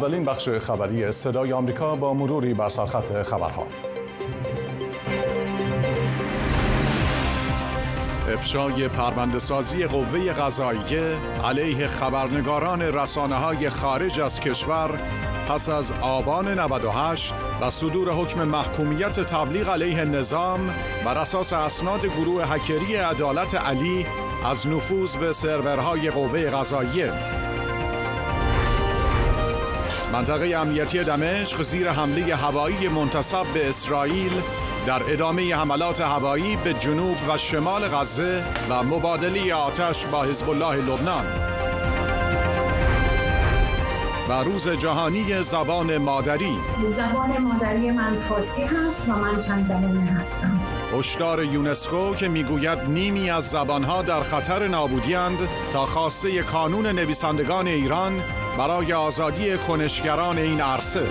اولین بخش خبری صدای آمریکا با مروری بر سرخط خبرها. افشای پروندهسازی قوه قضاییه علیه خبرنگاران رسانه های خارج از کشور پس از آبان 98 و صدور حکم محکومیت تبلیغ علیه نظام بر اساس اسناد گروه هکری عدالت علی از نفوذ به سرورهای قوه قضاییه. منطقه امنیتی دمشق زیر حمله هوایی منتصب به اسرائیل در ادامه حملات هوایی به جنوب و شمال غزه و مبادله آتش با حزب الله لبنان. و روز جهانی زبان مادری. زبان مادری من فارسی هست و من چند زبانه هستم. هشدار یونسکو که می‌گوید نیمی از زبانها در خطر نابودیند تا خواسته کانون نویسندگان ایران برای آزادی کنشگران این عرصه.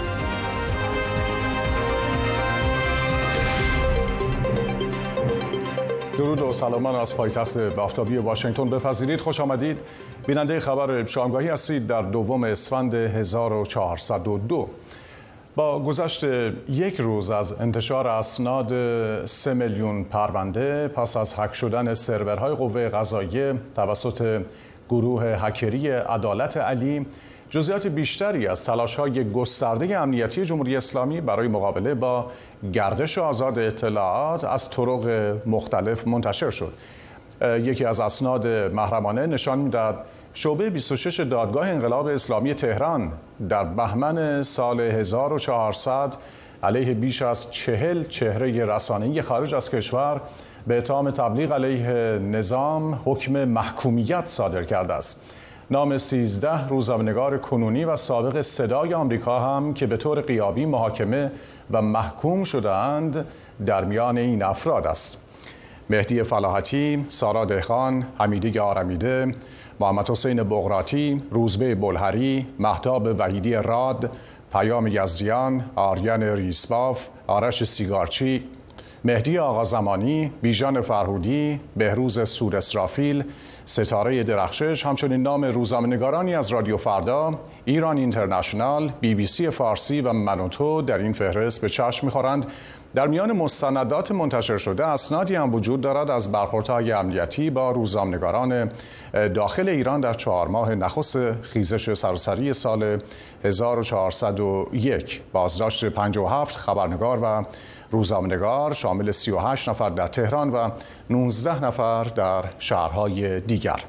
درود و سلامان از پایتخت بافتابی واشنگتن. بپذیرید خوش آمدید. بیننده خبر شامگاهی هستید در دوم اسفند 1402 با گذشت یک روز از انتشار اسناد سه میلیون پرونده پس از حک شدن سرورهای قوه قضاییه توسط گروه هکری عدالت علی جزئیات بیشتری از تلاش های گسترده امنیتی جمهوری اسلامی برای مقابله با گردش آزاد اطلاعات از طرق مختلف منتشر شد. یکی از اسناد محرمانه نشان می‌داد شعبه 26 دادگاه انقلاب اسلامی تهران در بهمن سال 1400 علیه بیش از چهل چهره رسانه‌ای خارج از کشور به اتهام تبلیغ علیه نظام حکم محکومیت صادر کرده است. نام 13 روزنامه‌نگار کنونی و سابق صدای آمریکا هم که به طور قیابی محاکمه و محکوم شدهاند در میان این افراد است. مهدی فلاحتی، سارا دهخان، حمیدی آرمیده، محمد حسین بغراتی، روزبه بلهری، محتاب وحیدی راد، پیام یزدیان، آریان ریسباف، آرش سیگارچی، مهدی آقا زمانی، بیژان فرهودی، بهروز سور اسرافیل، ستاره درخشش همچنین نام روزنامه‌نگارانی از رادیو فردا، ایران اینترنشنال، بی بی سی فارسی و منوتو در این فهرست به چشم می‌خورند. در میان مستندات منتشر شده اسنادی هم وجود دارد از برخوردهای امنیتی با روزنامه‌نگاران داخل ایران در چهار ماه نخست خیزش سراسری سال 1401 بازداشت 57 خبرنگار و روزنامه‌نگار شامل 38 نفر در تهران و 19 نفر در شهرهای دیگر.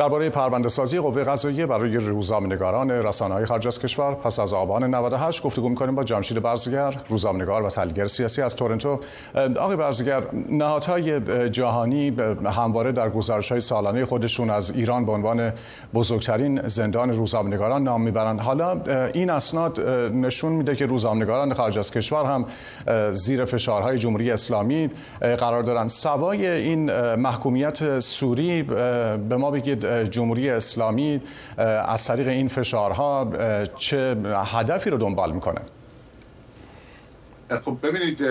درباره پرونده سازی قوه قضاییه برای روزنامه‌نگاران رسانه‌های خارج از کشور پس از آبان 98 گفتگو می‌کنیم با جمشید برزگر روزنامه‌نگار و تحلیلگر سیاسی از تورنتو. آقای برزگر نهادهای جهانی همواره در گزارش‌های سالانه خودشون از ایران به عنوان بزرگترین زندان روزنامه‌نگاران نام می‌برند حالا این اسناد نشون میده که روزنامه‌نگاران خارج از کشور هم زیر فشارهای جمهوری اسلامی قرار دارند سوای این محکومیت سوری به ما بگید جمهوری اسلامی از طریق این فشارها چه هدفی رو دنبال می‌کنه؟ خب ببینید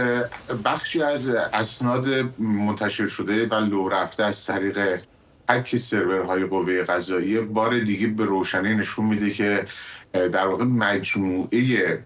بخشی از اسناد منتشر شده و لو رفته از طریق حک سرورهای قوه قضایی بار دیگه به روشنی نشون میده که در واقع مجموعه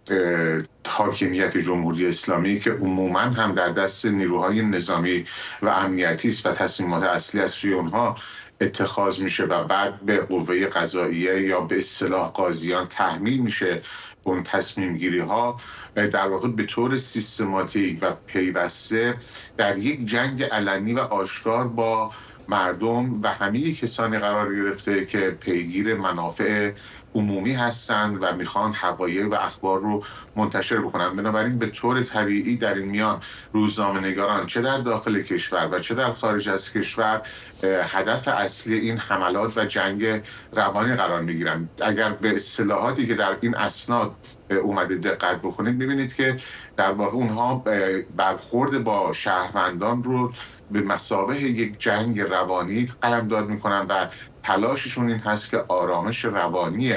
حاکمیت جمهوری اسلامی که عموما هم در دست نیروهای نظامی و امنیتی است و تصمیمات اصلی از سوی اونها اتخاذ میشه و بعد به قوه قضاییه یا به اصطلاح قاضیان تحمیل میشه اون تصمیم گیری ها در واقع به طور سیستماتیک و پیوسته در یک جنگ علنی و آشکار با مردم و همه کسانی قرار گرفته که پیگیر منافع عمومی هستند و می‌خوان حقایق و اخبار رو منتشر بکنن. بنابراین به طور طبیعی در این میان روزنامه نگاران چه در داخل کشور و چه در خارج از کشور هدف اصلی این حملات و جنگ روانی قرار می‌گیرن. اگر به اصطلاحاتی که در این اسناد اومده دقت بکنید می‌بینید که در واقع اونها برخورد با شهروندان رو به مسابه یک جنگ روانی قلمداد می‌کنن و تلاششون این هست که آرامش روانی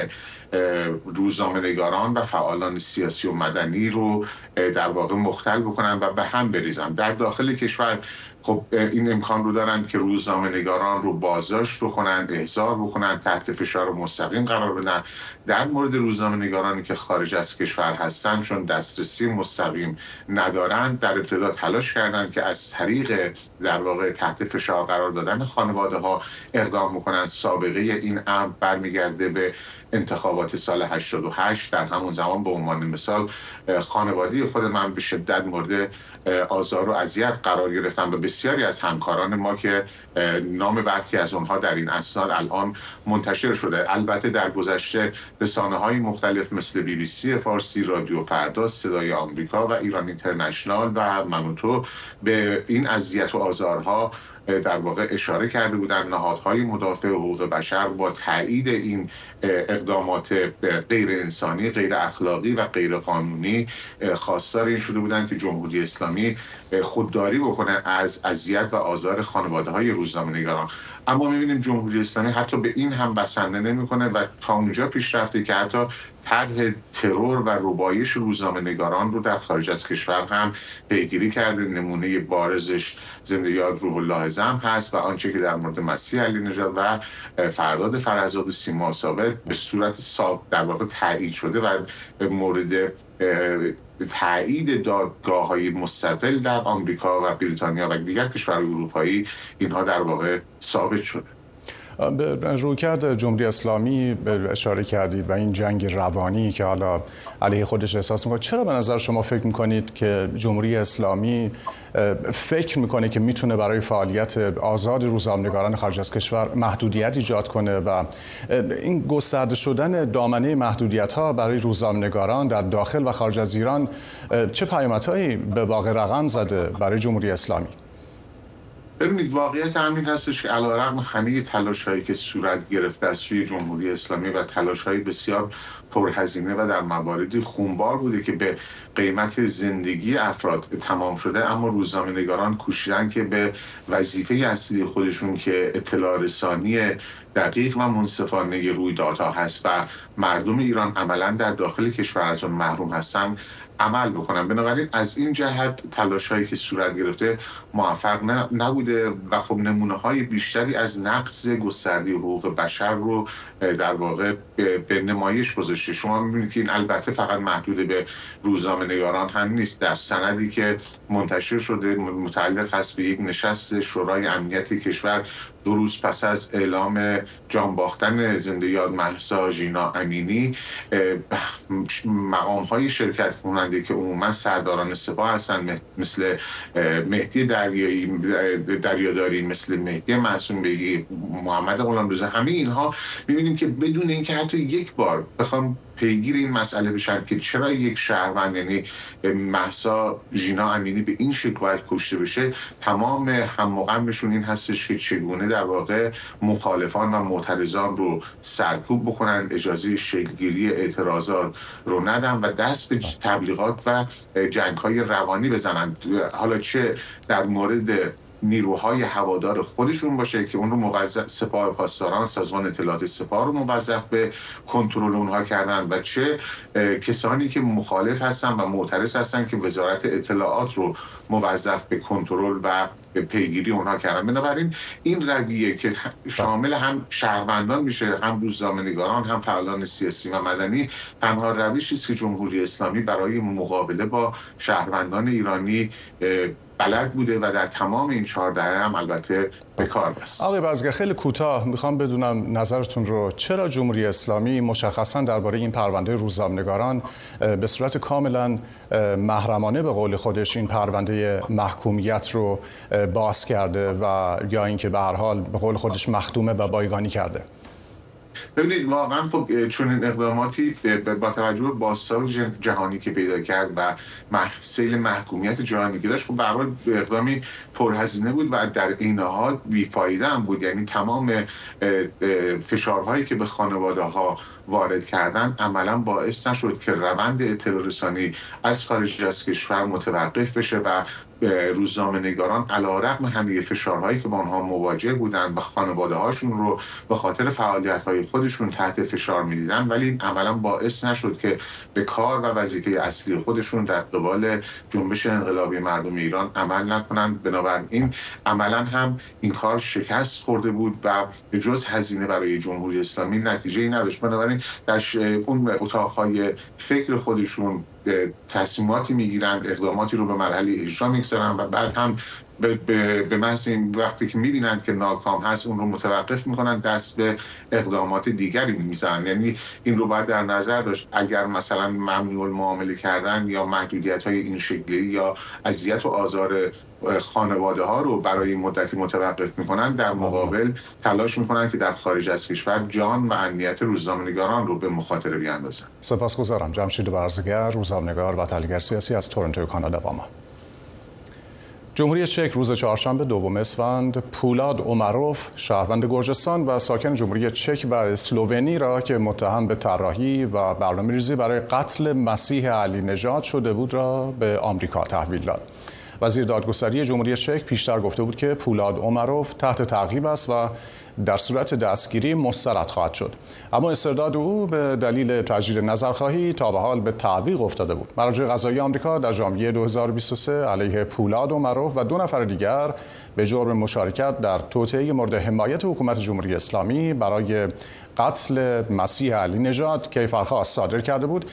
روزنامه نگاران و فعالان سیاسی و مدنی رو در واقع مختل بکنن و به هم بریزن. در داخل کشور خب این امکان رو دارند که روزنامه نگاران رو بازداشت بکنند احضار بکنند تحت فشار مستقیم قرار بدن. در مورد روزنامه نگارانی که خارج از کشور هستند چون دسترسی مستقیم ندارند در ابتدا تلاش کردند که از طریق در واقع تحت فشار قرار دادن خانواده ها اقدام بکنند سابقه این امر برمیگرده به انتخابات سال 88 در همون زمان به عنوان مثال خانواده خود من به شدت مورد آزار و اذیت قرار گرفتن و بسیاری از همکاران ما که نام برخی از اونها در این اسناد الان منتشر شده. البته در گذشته رسانه های مختلف مثل بی بی سی فارسی رادیو فردا صدای آمریکا و ایران اینترنشنال و منوتو به این اذیت و آزارها در واقع اشاره کرده بودن نهادهای مدافع حقوق بشر با تایید این اقدامات غیر انسانی غیر اخلاقی و غیر قانونی خواستار این شده بودند که جمهوری اسلامی خودداری بکنه از اذیت و آزار خانواده های روزنامه نگاران. اما می‌بینیم جمهوری اسلامی حتی به این هم بسنده نمی‌کنه و تا اونجا پیش رفته که حتی طرح ترور و ربایش روزنامه نگاران رو در خارج از کشور هم پیگیری کرده. نمونه بارزش زنده یاد روح الله زم هست و آنچه که در مورد مسیح علی نژاد و فرداد فرزاد سیما ثابت به صورت ساب در واقع تایید شده و مورد تایید دادگاه های مستقل در آمریکا و بریتانیا و دیگر کشورهای اروپایی اینها در واقع ثابت شده. به رویکرد جمهوری اسلامی اشاره کردید و این جنگ روانی که حالا علیه خودش احساس می‌کنه. چرا به نظر شما فکر می‌کنید که جمهوری اسلامی فکر می‌کنه که می‌تونه برای فعالیت آزاد روزنامه‌نگاران خارج از کشور محدودیت ایجاد کنه و این گسترده شدن دامنه محدودیت ها برای روزنامه‌نگاران در داخل و خارج از ایران چه پیامدهایی به واقع رقم زده برای جمهوری اسلامی؟ ببینید واقعیت همین هستش که علیرغم همه تلاش هایی که صورت گرفته از سوی جمهوری اسلامی و تلاش های بسیار پرهزینه و در مواردی خونبار بوده که به قیمت زندگی افراد تمام شده اما روزنامه نگاران کوشیدن که به وظیفه اصلی خودشون که اطلاع رسانی دقیق و منصفانه رویدادها هست و مردم ایران عملا در داخل کشور از اون محروم هستن عمل بکنن بنابراین از این جهت تلاش هایی که صورت گرفته موفق نبوده و خب نمونه های بیشتری از نقض گسترده حقوق بشر رو در واقع به نمایش گذاشته. شما می‌بینید که این البته فقط محدود به روزنامه نگاران هم نیست. در سندی که منتشر شده متعلق هست به یک نشست شورای امنیت کشور دو روز پس از اعلام جان باختن زنده یاد محسا ژینا امینی مقام های شرکت کننده که عموما سرداران سپاه هستن مثل مهدی دریایی دریاداری مثل مهدی معصوم بگی محمد غلامرضا همه اینها. می‌بینیم که بدون اینکه حتی یک بار بخوام پیگیر این مسئله بشن که چرا یک شهروند یعنی محسا ژینا امینی به این شکل باید کشته بشه؟ تمام هم این هستش که چگونه در واقع مخالفان و معترضان رو سرکوب بکنن اجازه شکلگیری اعتراضات رو ندن و دست به تبلیغات و جنگ های روانی بزنن. حالا چه در مورد نیروهای هوادار خودشون باشه که اون رو موظف سپاه پاسداران سازمان اطلاعات سپاه رو موظف به کنترل اونها کردن و چه کسانی که مخالف هستن و معترض هستن که وزارت اطلاعات رو موظف به کنترل و پیگیری اونها کردن. بنابراین این رویه که شامل هم شهروندان میشه هم روزنامه‌نگاران هم فعالان سیاسی و مدنی تنها روشی است که جمهوری اسلامی برای مقابله با شهروندان ایرانی بلد بوده و در تمام این چهار دهه هم البته به کار بست. آقای بازگه خیلی کوتاه می‌خوام بدونم نظرتون رو. چرا جمهوری اسلامی مشخصا درباره این پرونده روزنامه‌نگاران به صورت کاملا محرمانه به قول خودش این پرونده محکومیت رو باز کرده و یا اینکه به هر حال به قول خودش مختومه و بایگانی کرده؟ ببینید واقعا خب چون این اقداماتی با توجه به بازسال جهانی که پیدا کرد و سیل محکومیت جهانی که داشت خب به اقدامی پرهزینه بود و در این حال بیفایده هم بود. یعنی تمام فشارهایی که به خانواده ها وارد کردن عملا باعث نشد که روند اطلاع رسانی از خارج از کشور متوقف بشه و روزنامه نگاران علا رقم همه فشارهایی که با آنها مواجه بودند و خانواده هاشون رو به خاطر فعالیت های خودشون تحت فشار می‌دیدن ولی عملا باعث نشد که به کار و وظیفه اصلی خودشون در قبال جنبش انقلابی مردم ایران عمل نکنند. بنابراین عملا هم این کار شکست خورده بود و به جز هزینه برای جمهوری اسلامی نتیجه ای نداشت. بنابراین در اون اتاقهای فکر خودشون تصمیماتی می‌گیرند اقداماتی رو به مرحله اجرا می‌گذارن و بعد هم به محض این وقتی که می‌بینند که ناکام هست اون رو متوقف می‌کنن دست به اقدامات دیگری می‌زنن یعنی این رو باید در نظر داشت. اگر مثلا ممنوع معامله کردن یا محدودیت های این شکلی یا اذیت و آزار خانواده ها رو برای مدتی متوقف می‌کنن در مقابل تلاش می‌کنن که در خارج از کشور جان و امنیت روزنامه‌نگاران رو به مخاطره بیاندازن. سپاسگزارم. جمشید برزگر روزنامه‌نگار و تحلیلگر سیاسی از تورنتو کانادا با ما. جمهوری چک روز چهارشنبه دوم اسفند پولاد اومروف شهروند گرجستان و ساکن جمهوری چک و اسلوونی را که متهم به طراحی و برنامه ریزی برای قتل مسیح علی نژاد شده بود را به آمریکا تحویل داد. وزیر دادگستری جمهوری چک پیشتر گفته بود که پولاد اومروف تحت تعقیب است و در صورت دستگیری مسترد خواهد شد. اما استرداد او به دلیل تجدید نظرخواهی تا به حال به تعویق افتاده بود. مراجع قضایی آمریکا در ژانویه 2023 علیه پولاد و مروف و دو نفر دیگر به جرم مشارکت در توطئه مورد حمایت حکومت جمهوری اسلامی برای قتل مسیح علی نژاد کیفرخواست صادر کرده بود.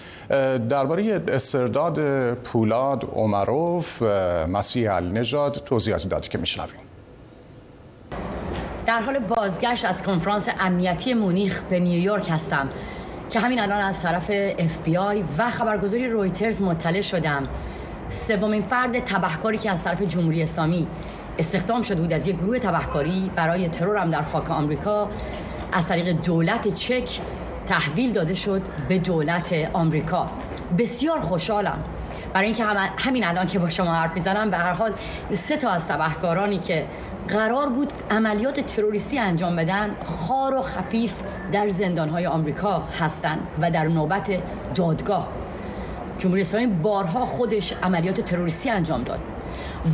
درباره استرداد پولاد عمروف مسیح علی نژاد توضیحاتی داد که میشنویم. در حال بازگشت از کنفرانس امنیتی مونیخ به نیویورک هستم که همین الان از طرف اف بی آی و خبرگزاری رویترز مطلع شدم. سومین فرد تبهکاری که از طرف جمهوری اسلامی استخدام شده بود از یک گروه تبهکاری برای ترور هم در خاک آمریکا از طریق دولت چک تحویل داده شد به دولت آمریکا. بسیار خوشحالم. برای اینکه همین الان که با شما حرف می‌زنم به هر حال سه تا از تبهکارانی که قرار بود عملیات تروریستی انجام بدن خار و خفیف در زندانهای آمریکا هستند و در نوبت دادگاه. جمهوری اسلامی بارها خودش عملیات تروریستی انجام داد.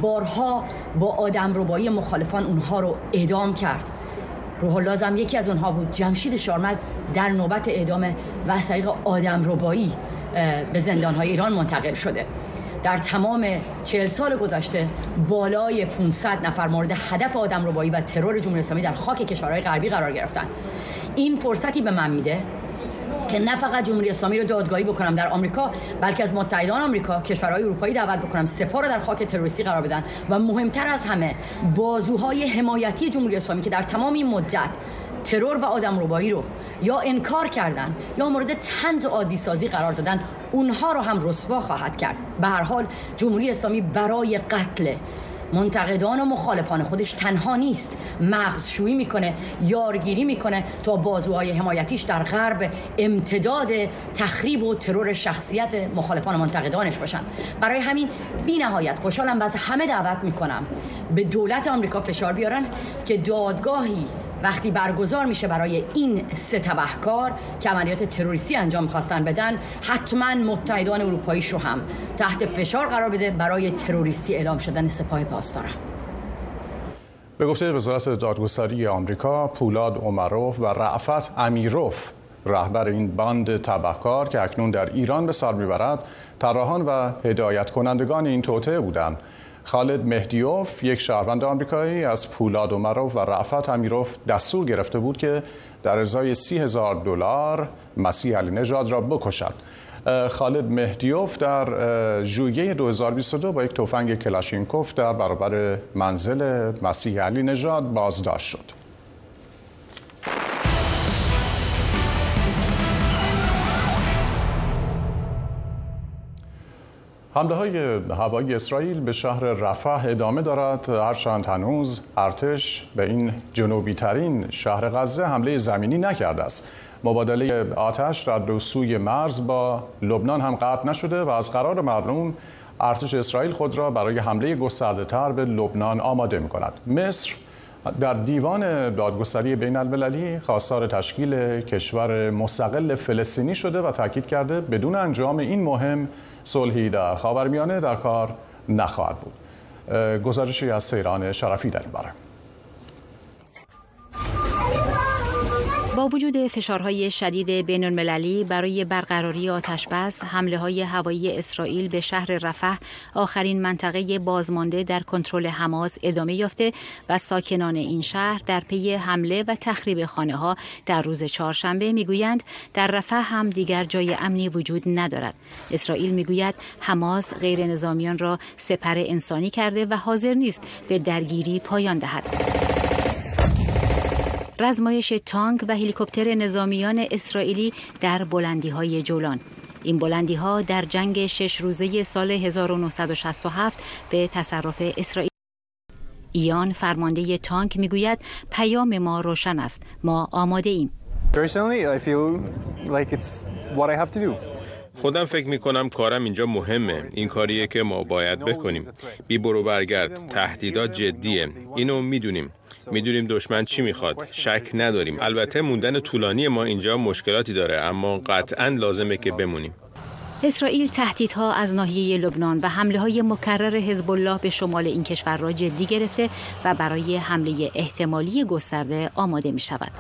بارها با آدم ربایی مخالفان اونها رو اعدام کرد. روح لازم یکی از اونها بود. جمشید شارمد در نوبت اعدام و از طریق آدم ربایی به زندانهای ایران منتقل شده. در تمام چهل سال گذشته بالای 500 نفر مورد هدف آدم ربایی و ترور جمهوری اسلامی در خاک کشورهای غربی قرار گرفتن. این فرصتی به من میده که نه فقط جمهوری اسلامی رو دادگاهی بکنم در آمریکا بلکه از متحدان آمریکا کشورهای اروپایی دعوت بکنم سپاه رو در خاک تروریستی قرار بدن. و مهمتر از همه بازوهای حمایتی جمهوری اسلامی که در تمام این مدت ترور و آدم روبایی رو یا انکار کردن یا مورد تنز و عادی سازی قرار دادن اونها رو هم رسوا خواهد کرد. به هر حال جمهوری اسلامی برای قتل منتقدان و مخالفان خودش تنها نیست. مغزشویی می‌کنه یارگیری می‌کنه تا بازوهای حمایتیش در غرب امتداد تخریب و ترور شخصیت مخالفان و منتقدانش باشن. برای همین بی نهایت خوشحالم و از همه دعوت می‌کنم به دولت آمریکا فشار بیارن که دادگاهی وقتی برگزار میشه برای این سه تبهکار که عملیات تروریستی انجام خواستن بدن حتما متحدان اروپاییش رو هم تحت فشار قرار بده برای تروریستی اعلام شدن سپاه پاسداران. به گفته وزارت دادگستری آمریکا پولاد عمروف و رعفت امیروف رهبر این باند تبهکار که اکنون در ایران به سر می‌برد طراحان و هدایت کنندگان این توطعه بودند. خالد مهدیوف یک شهروند آمریکایی از پولاد و رعفت امیروف دستور گرفته بود که در ازای سی هزار دلار مسیح علی نژاد را بکشد. خالد مهدیوف در ژوئیه 2022 با یک تفنگ کلاشینکوف در برابر منزل مسیح علی نژاد بازداشت شد. حمله های هوایی اسرائیل به شهر رفح ادامه دارد. هرچند هنوز ارتش به این جنوبی ترین شهر غزه حمله زمینی نکرده است. مبادله آتش در دو سوی مرز با لبنان هم قطع نشده و از قرار معلوم ارتش اسرائیل خود را برای حمله گسترده تر به لبنان آماده می کند مصر در دیوان دادگستری بین المللی خواستار تشکیل کشور مستقل فلسطینی شده و تاکید کرده بدون انجام این مهم صلحی در خاورمیانه در کار نخواهد بود. گزارشی از سیران شرفی در این باره. با وجود فشارهای شدید بین المللی برای برقراری آتش بس، حمله های هوایی اسرائیل به شهر رفح آخرین منطقه بازمانده در کنترل حماس ادامه یافته و ساکنان این شهر در پی حمله و تخریب خانه ها در روز چهارشنبه می‌گویند در رفح هم دیگر جای امنی وجود ندارد. اسرائیل می‌گوید حماس غیر نظامیان را سپر انسانی کرده و حاضر نیست به درگیری پایان دهد. رزمایش تانک و هلیکوپتر نظامیان اسرائیلی در بلندی های جولان. این بلندی ها در جنگ شش روزه سال 1967 به تصرف اسرائیل. ایان فرمانده تانک می‌گوید پیام ما روشن است. ما آماده ایم. خودم فکر می کنم کارم اینجا مهمه. این کاریه که ما باید بکنیم. بی برو برگرد. تهدیدات جدیه. اینو می‌دونیم. می‌دونیم دشمن چی می‌خواد. شک نداریم. البته موندن طولانی ما اینجا مشکلاتی داره اما قطعا لازمه که بمونیم. اسرائیل تهدیدها از ناحیه لبنان و حمله های مکرر حزب الله به شمال این کشور را جدی گرفته و برای حمله احتمالی گسترده آماده می شود.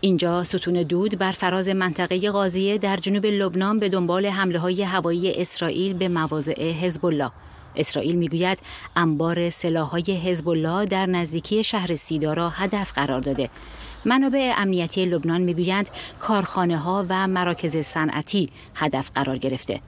اینجا ستون دود بر فراز منطقه غازیه در جنوب لبنان به دنبال حمله های هوایی اسرائیل به مواضع حزب الله اسرائیل می‌گوید انبار سلاحهای حزب الله در نزدیکی شهر سیدا را هدف قرار داده. منابع امنیتی لبنان می‌گویند کارخانه ها و مراکز صنعتی هدف قرار گرفته.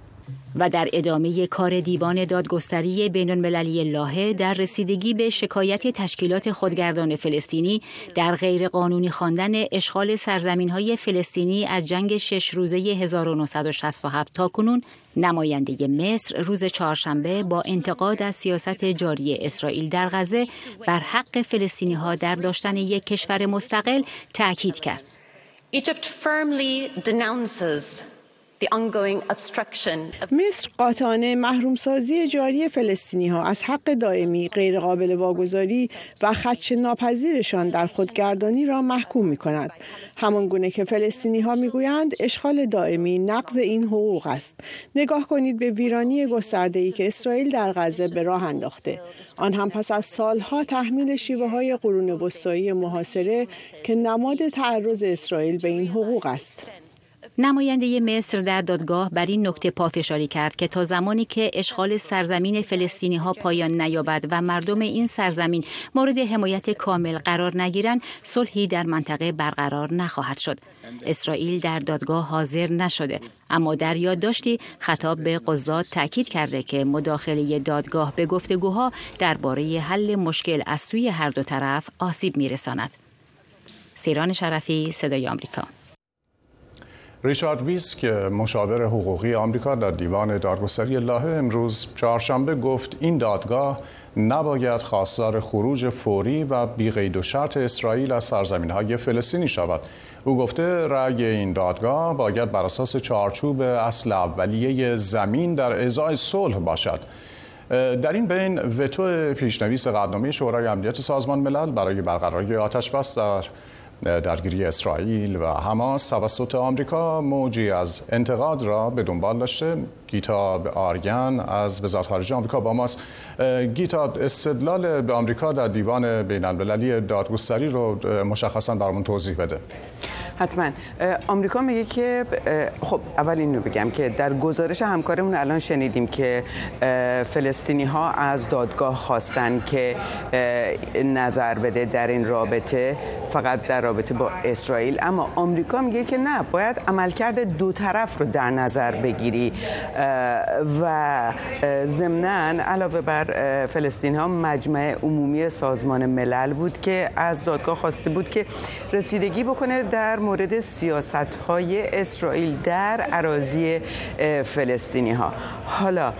و در ادامه کار دیوان دادگستری بین المللی لاهه در رسیدگی به شکایت تشکیلات خودگردان فلسطینی در غیرقانونی خواندن اشغال سرزمین های فلسطینی از جنگ شش روزه 1967 تا کنون نماینده مصر روز چهارشنبه با انتقاد از سیاست جاری اسرائیل در غزه بر حق فلسطینی ها در داشتن یک کشور مستقل تاکید کرد. Egypt firmly denounces مصر قاطعانه محرومسازی جاری فلسطینی ها از حق دائمی غیرقابل واگذاری و خدش ناپذیرشان در خودگردانی را محکوم می کند. همان گونه که فلسطینی ها می گویند اشغال دائمی نقض این حقوق است. نگاه کنید به ویرانی گسترده ای که اسرائیل در غزه به راه انداخته. آن هم پس از سالها تحمیل شیوه های قرون وسطایی محاصره که نماد تعرض اسرائیل به این حقوق است. نماینده مصر در دادگاه بر این نکته پافشاری کرد که تا زمانی که اشغال سرزمین فلسطینی ها پایان نیابد و مردم این سرزمین مورد حمایت کامل قرار نگیرند صلحی در منطقه برقرار نخواهد شد. اسرائیل در دادگاه حاضر نشده اما در یادداشتی خطاب به قضات تاکید کرده که مداخله دادگاه به گفتگوها درباره حل مشکل از سوی هر دو طرف آسیب میرساند. سیران شرفی صدای آمریکا. ریچارد ویسک مشاور حقوقی آمریکا در دیوان دادگستری لاهه امروز چهارشنبه گفت این دادگاه نباید خواستار خروج فوری و بیقید و شرط اسرائیل از سرزمین های فلسطینی شود. او گفته رأی این دادگاه باید بر اساس چارچوب اصل اولیه زمین در ازای صلح باشد. در این بین وتو پیشنویس قدنامه شورای امنیت سازمان ملل برای برقراری آتش بس در درگیری اسرائیل و حماس توسط آمریکا موجی از انتقاد را به دنبال داشته. گیتا آرگن از وزارت خارجه آمریکا با ماست. گیتا استدلال به آمریکا در دیوان بین المللی دادگستری رو مشخصا برامون توضیح بده. حتما. آمریکا میگه که خب اول اینو بگم که در گزارش همکارمون الان شنیدیم که فلسطینی ها از دادگاه خواستن که نظر بده در این رابطه فقط در رابطه با اسرائیل. اما آمریکا میگه که نه باید عملکرد دو طرف رو در نظر بگیری. و ضمنا علاوه بر فلسطین ها مجمع عمومی سازمان ملل بود که از دادگاه خواسته بود که رسیدگی بکنه در مورد سیاست های اسرائیل در عراضی فلسطینی ها حالا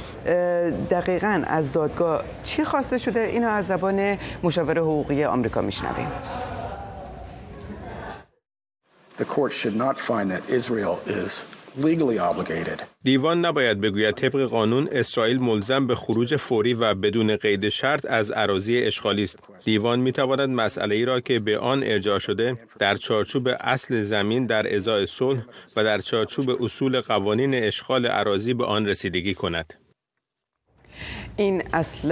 دقیقا از دادگاه چی خواسته شده؟ اینو از زبان مشاور حقوقی آمریکا میشنویم. The court should not find that Israel is دیوان نباید بگوید طبق قانون اسرائیل ملزم به خروج فوری و بدون قید شرط از عراضی اشغالی است. دیوان می تواند مسئله ای را که به آن ارجاع شده در چارچوب اصل زمین در ازای صلح و در چارچوب اصول قوانین اشغال عراضی به آن رسیدگی کند. این اصل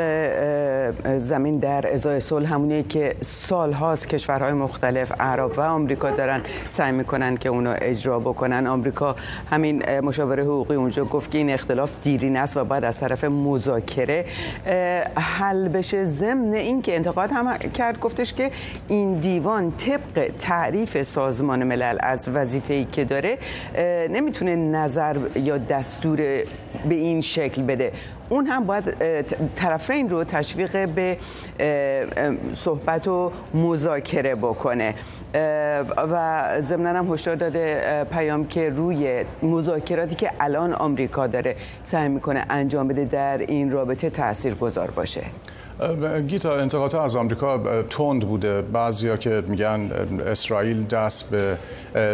زمین در ازای صلح همونیه که سال هاست کشورهای مختلف عرب و آمریکا دارن سعی می‌کنن که اونو اجرا بکنن. آمریکا همین مشاور حقوقی اونجا گفت که این اختلاف دیرین است و بعد از طرف مذاکره حل بشه. ضمن این که انتقاد هم کرد گفتش که این دیوان طبق تعریف سازمان ملل از وظیفه‌ای که داره نمی‌تونه نظر یا دستور به این شکل بده. اون هم باید طرفین رو تشویق به صحبت و مذاکره بکنه. و ضمن هم هشدار داده پیام که روی مذاکراتی که الان آمریکا داره سعی می‌کنه انجام بده در این رابطه تأثیر گذار باشه گیتا انتقادات از آمریکا تند بوده. بعضیا که میگن اسرائیل دست به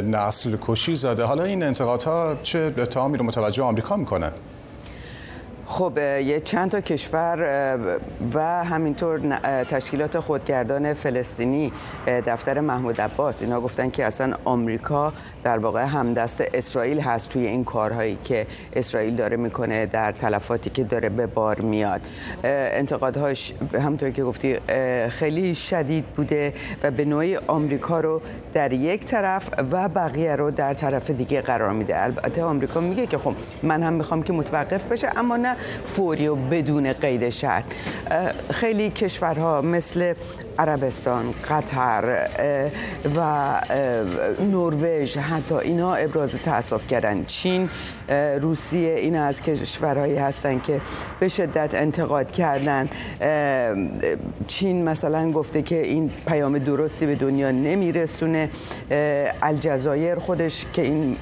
نسل کشی زده. حالا این انتقادها چه اتهامی رو متوجه آمریکا می‌کنه؟ خب یه چند تا کشور و همینطور تشکیلات خودگردان فلسطینی دفتر محمود عباس. اینا گفتن که اصلا آمریکا در واقع همدست اسرائیل هست توی این کارهایی که اسرائیل داره می‌کنه در تلفاتی که داره به بار میاد. انتقادهاش همونطور که گفتی خیلی شدید بوده و به نوعی آمریکا رو در یک طرف و بقیه رو در طرف دیگه قرار میده. البته آمریکا میگه که خب من هم می‌خوام که متوقف بشه اما نه فوری و بدون قید شرط. خیلی کشورها مثل عربستان، قطر و نروژ حتی اینا ابراز تاسف کردن. چین روسیه این از کشورهایی هستن که به شدت انتقاد کردن. چین مثلا گفته که این پیام درستی به دنیا نمیرسونه. الجزایر خودش که این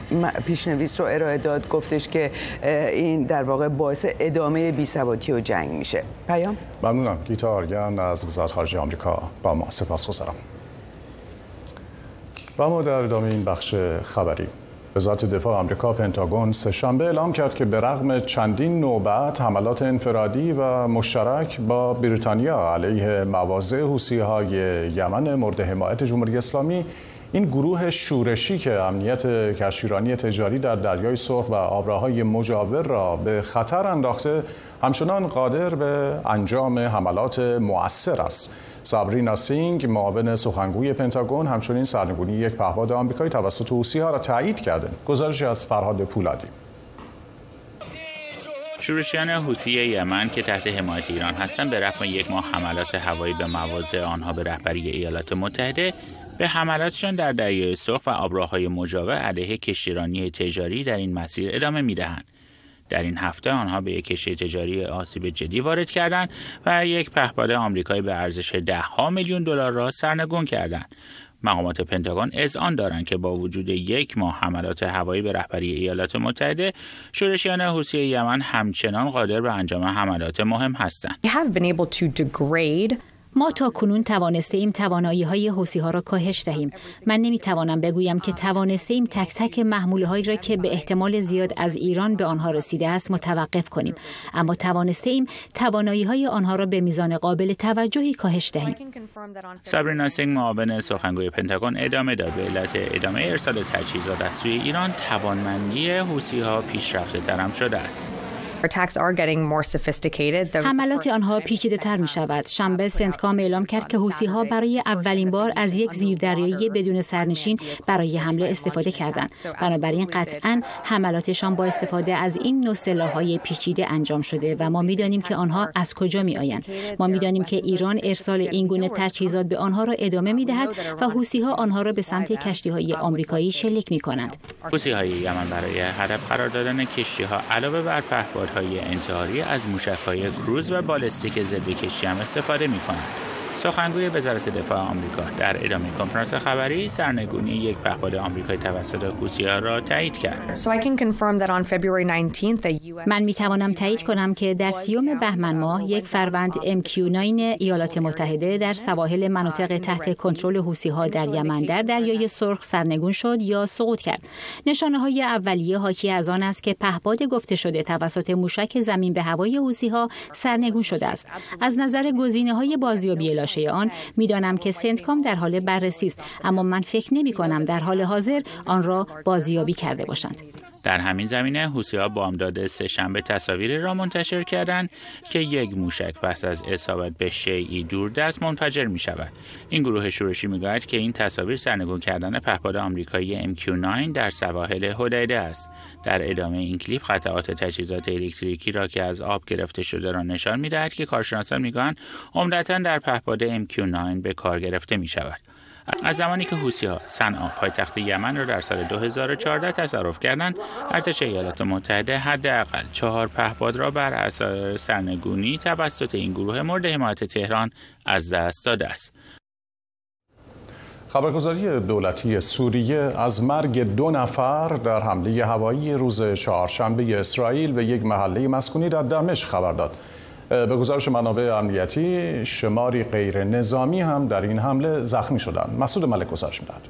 پیشنویس رو ارائه داد گفتش که این در واقع باعث ادامه بیثباتی و جنگ میشه. پیام؟ ممنونم. گیتا آرگن از وزارت خارجه آمریکا. با ما. سپاس گذارم. و ما در ادامه این بخش خبری. وزارت دفاع آمریکا پنتاگون سهشنبه اعلام کرد که به رغم چندین نوبت حملات انفرادی و مشترک با بریتانیا علیه مواضع حوسی های یمن مورد حمایت جمهوری اسلامی این گروه شورشی که امنیت کشتیرانی تجاری در دریای سرخ و آبراهای مجاور را به خطر انداخته همچنان قادر به انجام حملات مؤثر است. سابرینا سینگ معاون سخنگوی پنتاگون همچنین سرنگونی یک پهپاد آمریکایی توسط ها را تایید کرده گزارشی از فرهاد پولادی. شورشیان حوثی یمن که تحت حمایت ایران هستند به رغم یک ماه حملات هوایی به مواضع آنها به رهبری ایالات متحده به حملاتشان در دریای سرخ و آبراهای مجاور علیه کشتیرانی تجاری در این مسیر ادامه می‌دهند. در این هفته آنها به یک کشتی تجاری آسیب جدی وارد کردند و یک پهپاد آمریکایی به ارزش دهها میلیون دلار را سرنگون کردند. مقامات پنتاگون اذعان دارند که با وجود یک ماه حملات هوایی به رهبری ایالات متحده شورشیان حوثی یمن همچنان قادر به انجام حملات مهم هستند. ما تا کنون توانسته ایم توانایی های حوسی ها را کاهش دهیم. من نمی توانم بگویم که توانسته ایم تک تک محمول هایی را که به احتمال زیاد از ایران به آنها رسیده است متوقف کنیم. اما توانسته ایم توانایی های آنها را به میزان قابل توجهی کاهش دهیم. سابرینا سینگ معاون سخنگوی پنتاگون ادامه داد. به علت ادامه ارسال تجهیزات از سوی ایران توانمندی حوثی ها پیشرفته تر هم شده است. حملات آنها پیچیده تر می شود. شنبه سنتکام اعلام کرد که حوثی ها برای اولین بار از یک زیردریایی بدون سرنشین برای حمله استفاده کردند. بنابراین قطعا حملاتشان با استفاده از این نوع های پیچیده انجام شده و ما می‌دانیم که آنها از کجا می آیند. ما می‌دانیم که ایران ارسال این گونه تجهیزات به آنها را ادامه می دهد و حوسی ها آنها را به سمت کشتی های آمریکایی شلیک می کنند. حوسی های یمن برای هدف قرار دادن کشتی ها علاوه بر های انتحاری از موشک های کروز و بالستیک ضد کشتی هم استفاده می کنند. سخنگوی وزارت دفاع آمریکا در ادامه کنفرانس خبری سرنگونی یک پهپاد آمریکایی توسط حوثی‌ها را تایید کرد. من می توانم تایید کنم که در سیوم بهمن ماه یک فروند MQ-9 ایالات متحده در سواحل مناطق تحت کنترل حوثی‌ها در یمن در دریای سرخ سرنگون شد یا سقوط کرد. نشانه های اولیه حاکی از آن است که پهپاد گفته شده توسط موشک زمین به هوای حوثی‌ها سرنگون شده است. از نظر گزینه‌های بازیابی لاشه آن می‌دانم که سنتکام در حال بررسی است. اما من فکر نمی کنم در حال حاضر آن را بازیابی کرده باشند. در همین زمینه ها بامداد سهشنبه تصاویری را منتشر کردند که یک موشک پس از اصابت به شیعی دوردست منفجر می شود. این گروه شورشی می‌گوید که این تصاویر سرنگون کردن پهپاد آمریکایی MQ9 در سواحل هدیده است. در ادامه این کلیپ قطعات تجهیزات الکتریکی را که از آب گرفته شده را نشان می‌دهد که کارشناسان می‌گویند عمدتا در پهپاد MQ9 به کار گرفته می شود. از زمانی که حوسی ها صنعا پایتخت یمن را در سال 2014 تصرف کردند ارتش ایالات متحده حداقل چهار پهپاد را بر اثر سرنگونی توسط این گروه مورد حمایت تهران از دست داده است خبرگزاری دولتی سوریه از مرگ دو نفر در حمله هوایی روز چهارشنبه اسرائیل به یک محله مسکونی در دمشق خبر داد. به گزارش منابع امنیتی شماری غیر نظامی هم در این حمله زخمی شدند. مسعود ملک گزارش می‌دهد.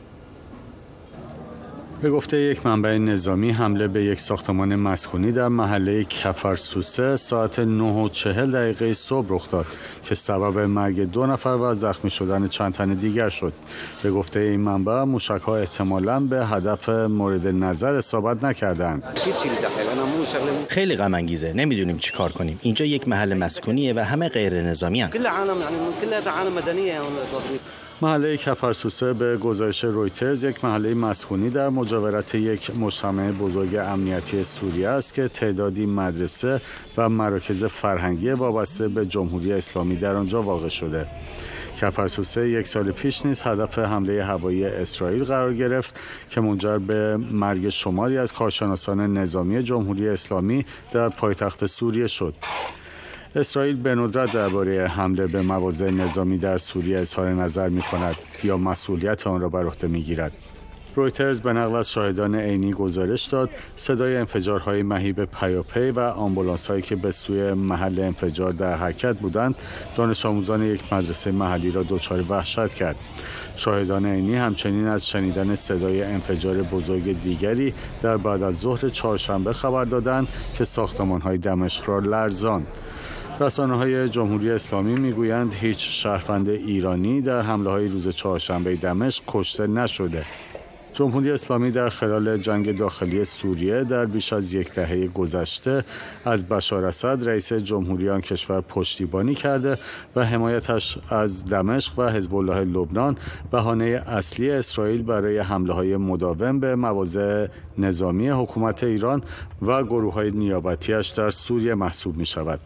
به گفته یک منبع نظامی حمله به یک ساختمان مسکونی در محله کفرسوسه ساعت 9 و 40 دقیقه صبح رخ داد که سبب مرگ دو نفر و زخمی شدن چند تن دیگر شد. به گفته این منبع موشک ها احتمالاً به هدف مورد نظر اصابت نکردند. خیلی غم انگیزه نمی‌دونیم چی کار کنیم. اینجا یک محل مسکونیه و همه غیر نظامی محله کفرسوسه به گزارش رویترز یک محله مسکونی در مجاورت یک مجتمع بزرگ امنیتی سوریه است که تعدادی مدرسه و مراکز فرهنگی وابسته به جمهوری اسلامی در آنجا واقع شده. کفرسوسه یک سال پیش نیز هدف حمله هوایی اسرائیل قرار گرفت که منجر به مرگ شماری از کارشناسان نظامی جمهوری اسلامی در پایتخت سوریه شد. اسرائیل به ندرت درباره حمله به مواضع نظامی در سوریه اظهار نظر می کند یا مسئولیت آن را بر عهده می گیرد. رویترز به نقل از شاهدان عینی گزارش داد صدای انفجارهای مهیب پیاپی و آمبولانس هایی که به سوی محل انفجار در حرکت بودند دانش آموزان یک مدرسه محلی را دچار وحشت کرد شاهدان عینی همچنین از شنیدن صدای انفجار بزرگ دیگری در بعد از ظهر چهارشنبه خبر دادند که ساختمان های دمشق را لرزاند رسانه های جمهوری اسلامی می‌گویند هیچ شهروند ایرانی در حمله های روز چهارشنبه دمشق کشته نشده. جمهوری اسلامی در خلال جنگ داخلی سوریه در بیش از یک دهه گذشته از بشار اسد رئیس جمهوری آن کشور پشتیبانی کرده و حمایتش از دمشق و حزب الله لبنان بهانه اصلی اسرائیل برای حمله های مداوم به مواضع نظامی حکومت ایران و گروه های نیابتیش در سوریه محسوب می شود.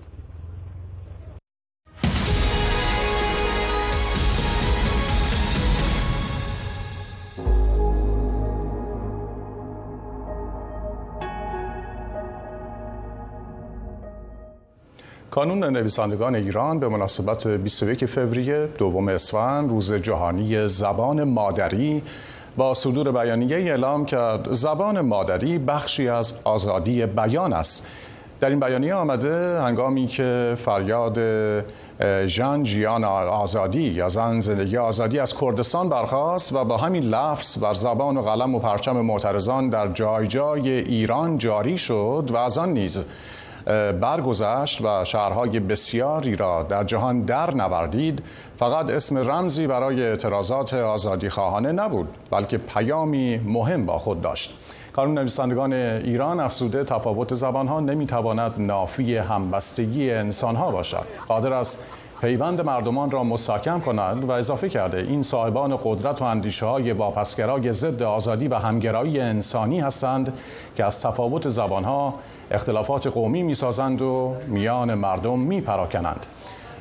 کانون نویسندگان ایران به مناسبت 21 فوریه دوم اسفند روز جهانی زبان مادری با صدور بیانیه اعلام کرد زبان مادری بخشی از آزادی بیان است. در این بیانیه آمده هنگامی که فریاد ژان جیان آزادی یا زن زندگی آزادی از کردستان برخواست و با همین لفظ بر زبان و قلم و پرچم معترضان در جای جای ایران جاری شد و از آن نیز برگذشت و شهرهای بسیاری را در جهان در نوردید. فقط اسم رمزی برای اعتراضات آزادی خواهانه نبود بلکه پیامی مهم با خود داشت. کانون نویسندگان ایران افزوده تفاوت زبانها نمی‌تواند نافی همبستگی انسانها باشد. قادر است پیوند مردمان را مستحکم کند و اضافه کرده این صاحبان قدرت و اندیشه های واپسگرای ضد آزادی و همگرایی انسانی هستند که از تفاوت زبانها اختلافات قومی می‌سازند و میان مردم میپراکنند.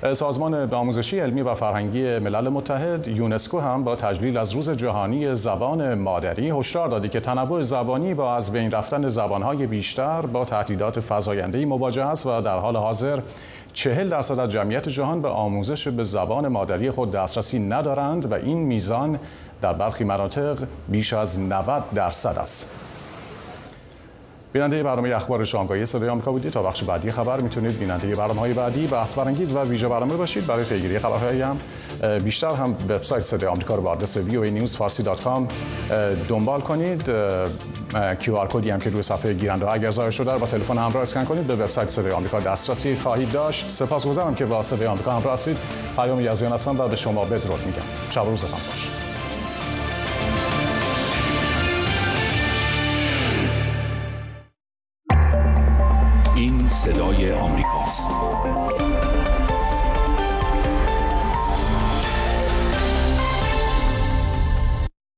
سازمان آموزشی علمی و فرهنگی ملل متحد یونسکو هم با تجلیل از روز جهانی زبان مادری هشدار داده که تنوع زبانی با از بین رفتن زبانهای بیشتر با تهدیدات فزاینده‌ای مواجه است و در حال حاضر چهل درصد از جمعیت جهان به آموزش به زبان مادری خود دسترسی ندارند و این میزان در برخی مناطق بیش از 90 درصد است. بیننده برنامه اخبار شامگاهی صدای آمریکا بودید. تا بخش بعدی خبر می‌تونید بیننده برنامه های بعدی بحث برانگیز و ویژه برنامه باشید. برای پیگیری خبرهایی هم بیشتر هم وبسایت صدای آمریکا رو با آدرس voanews.farsi.com دنبال کنید. کیو آر کدی هم که روی صفحه گیرنده اگر ظاهر شده با تلفن همراه اسکن کنید. به وبسایت صدای آمریکا دسترسی خواهید داشت. سپاسگزارم که با صدای آمریکا همراه هستید. پیام یزیان هستم و به شما بدرود میگم. شب روزتان خوش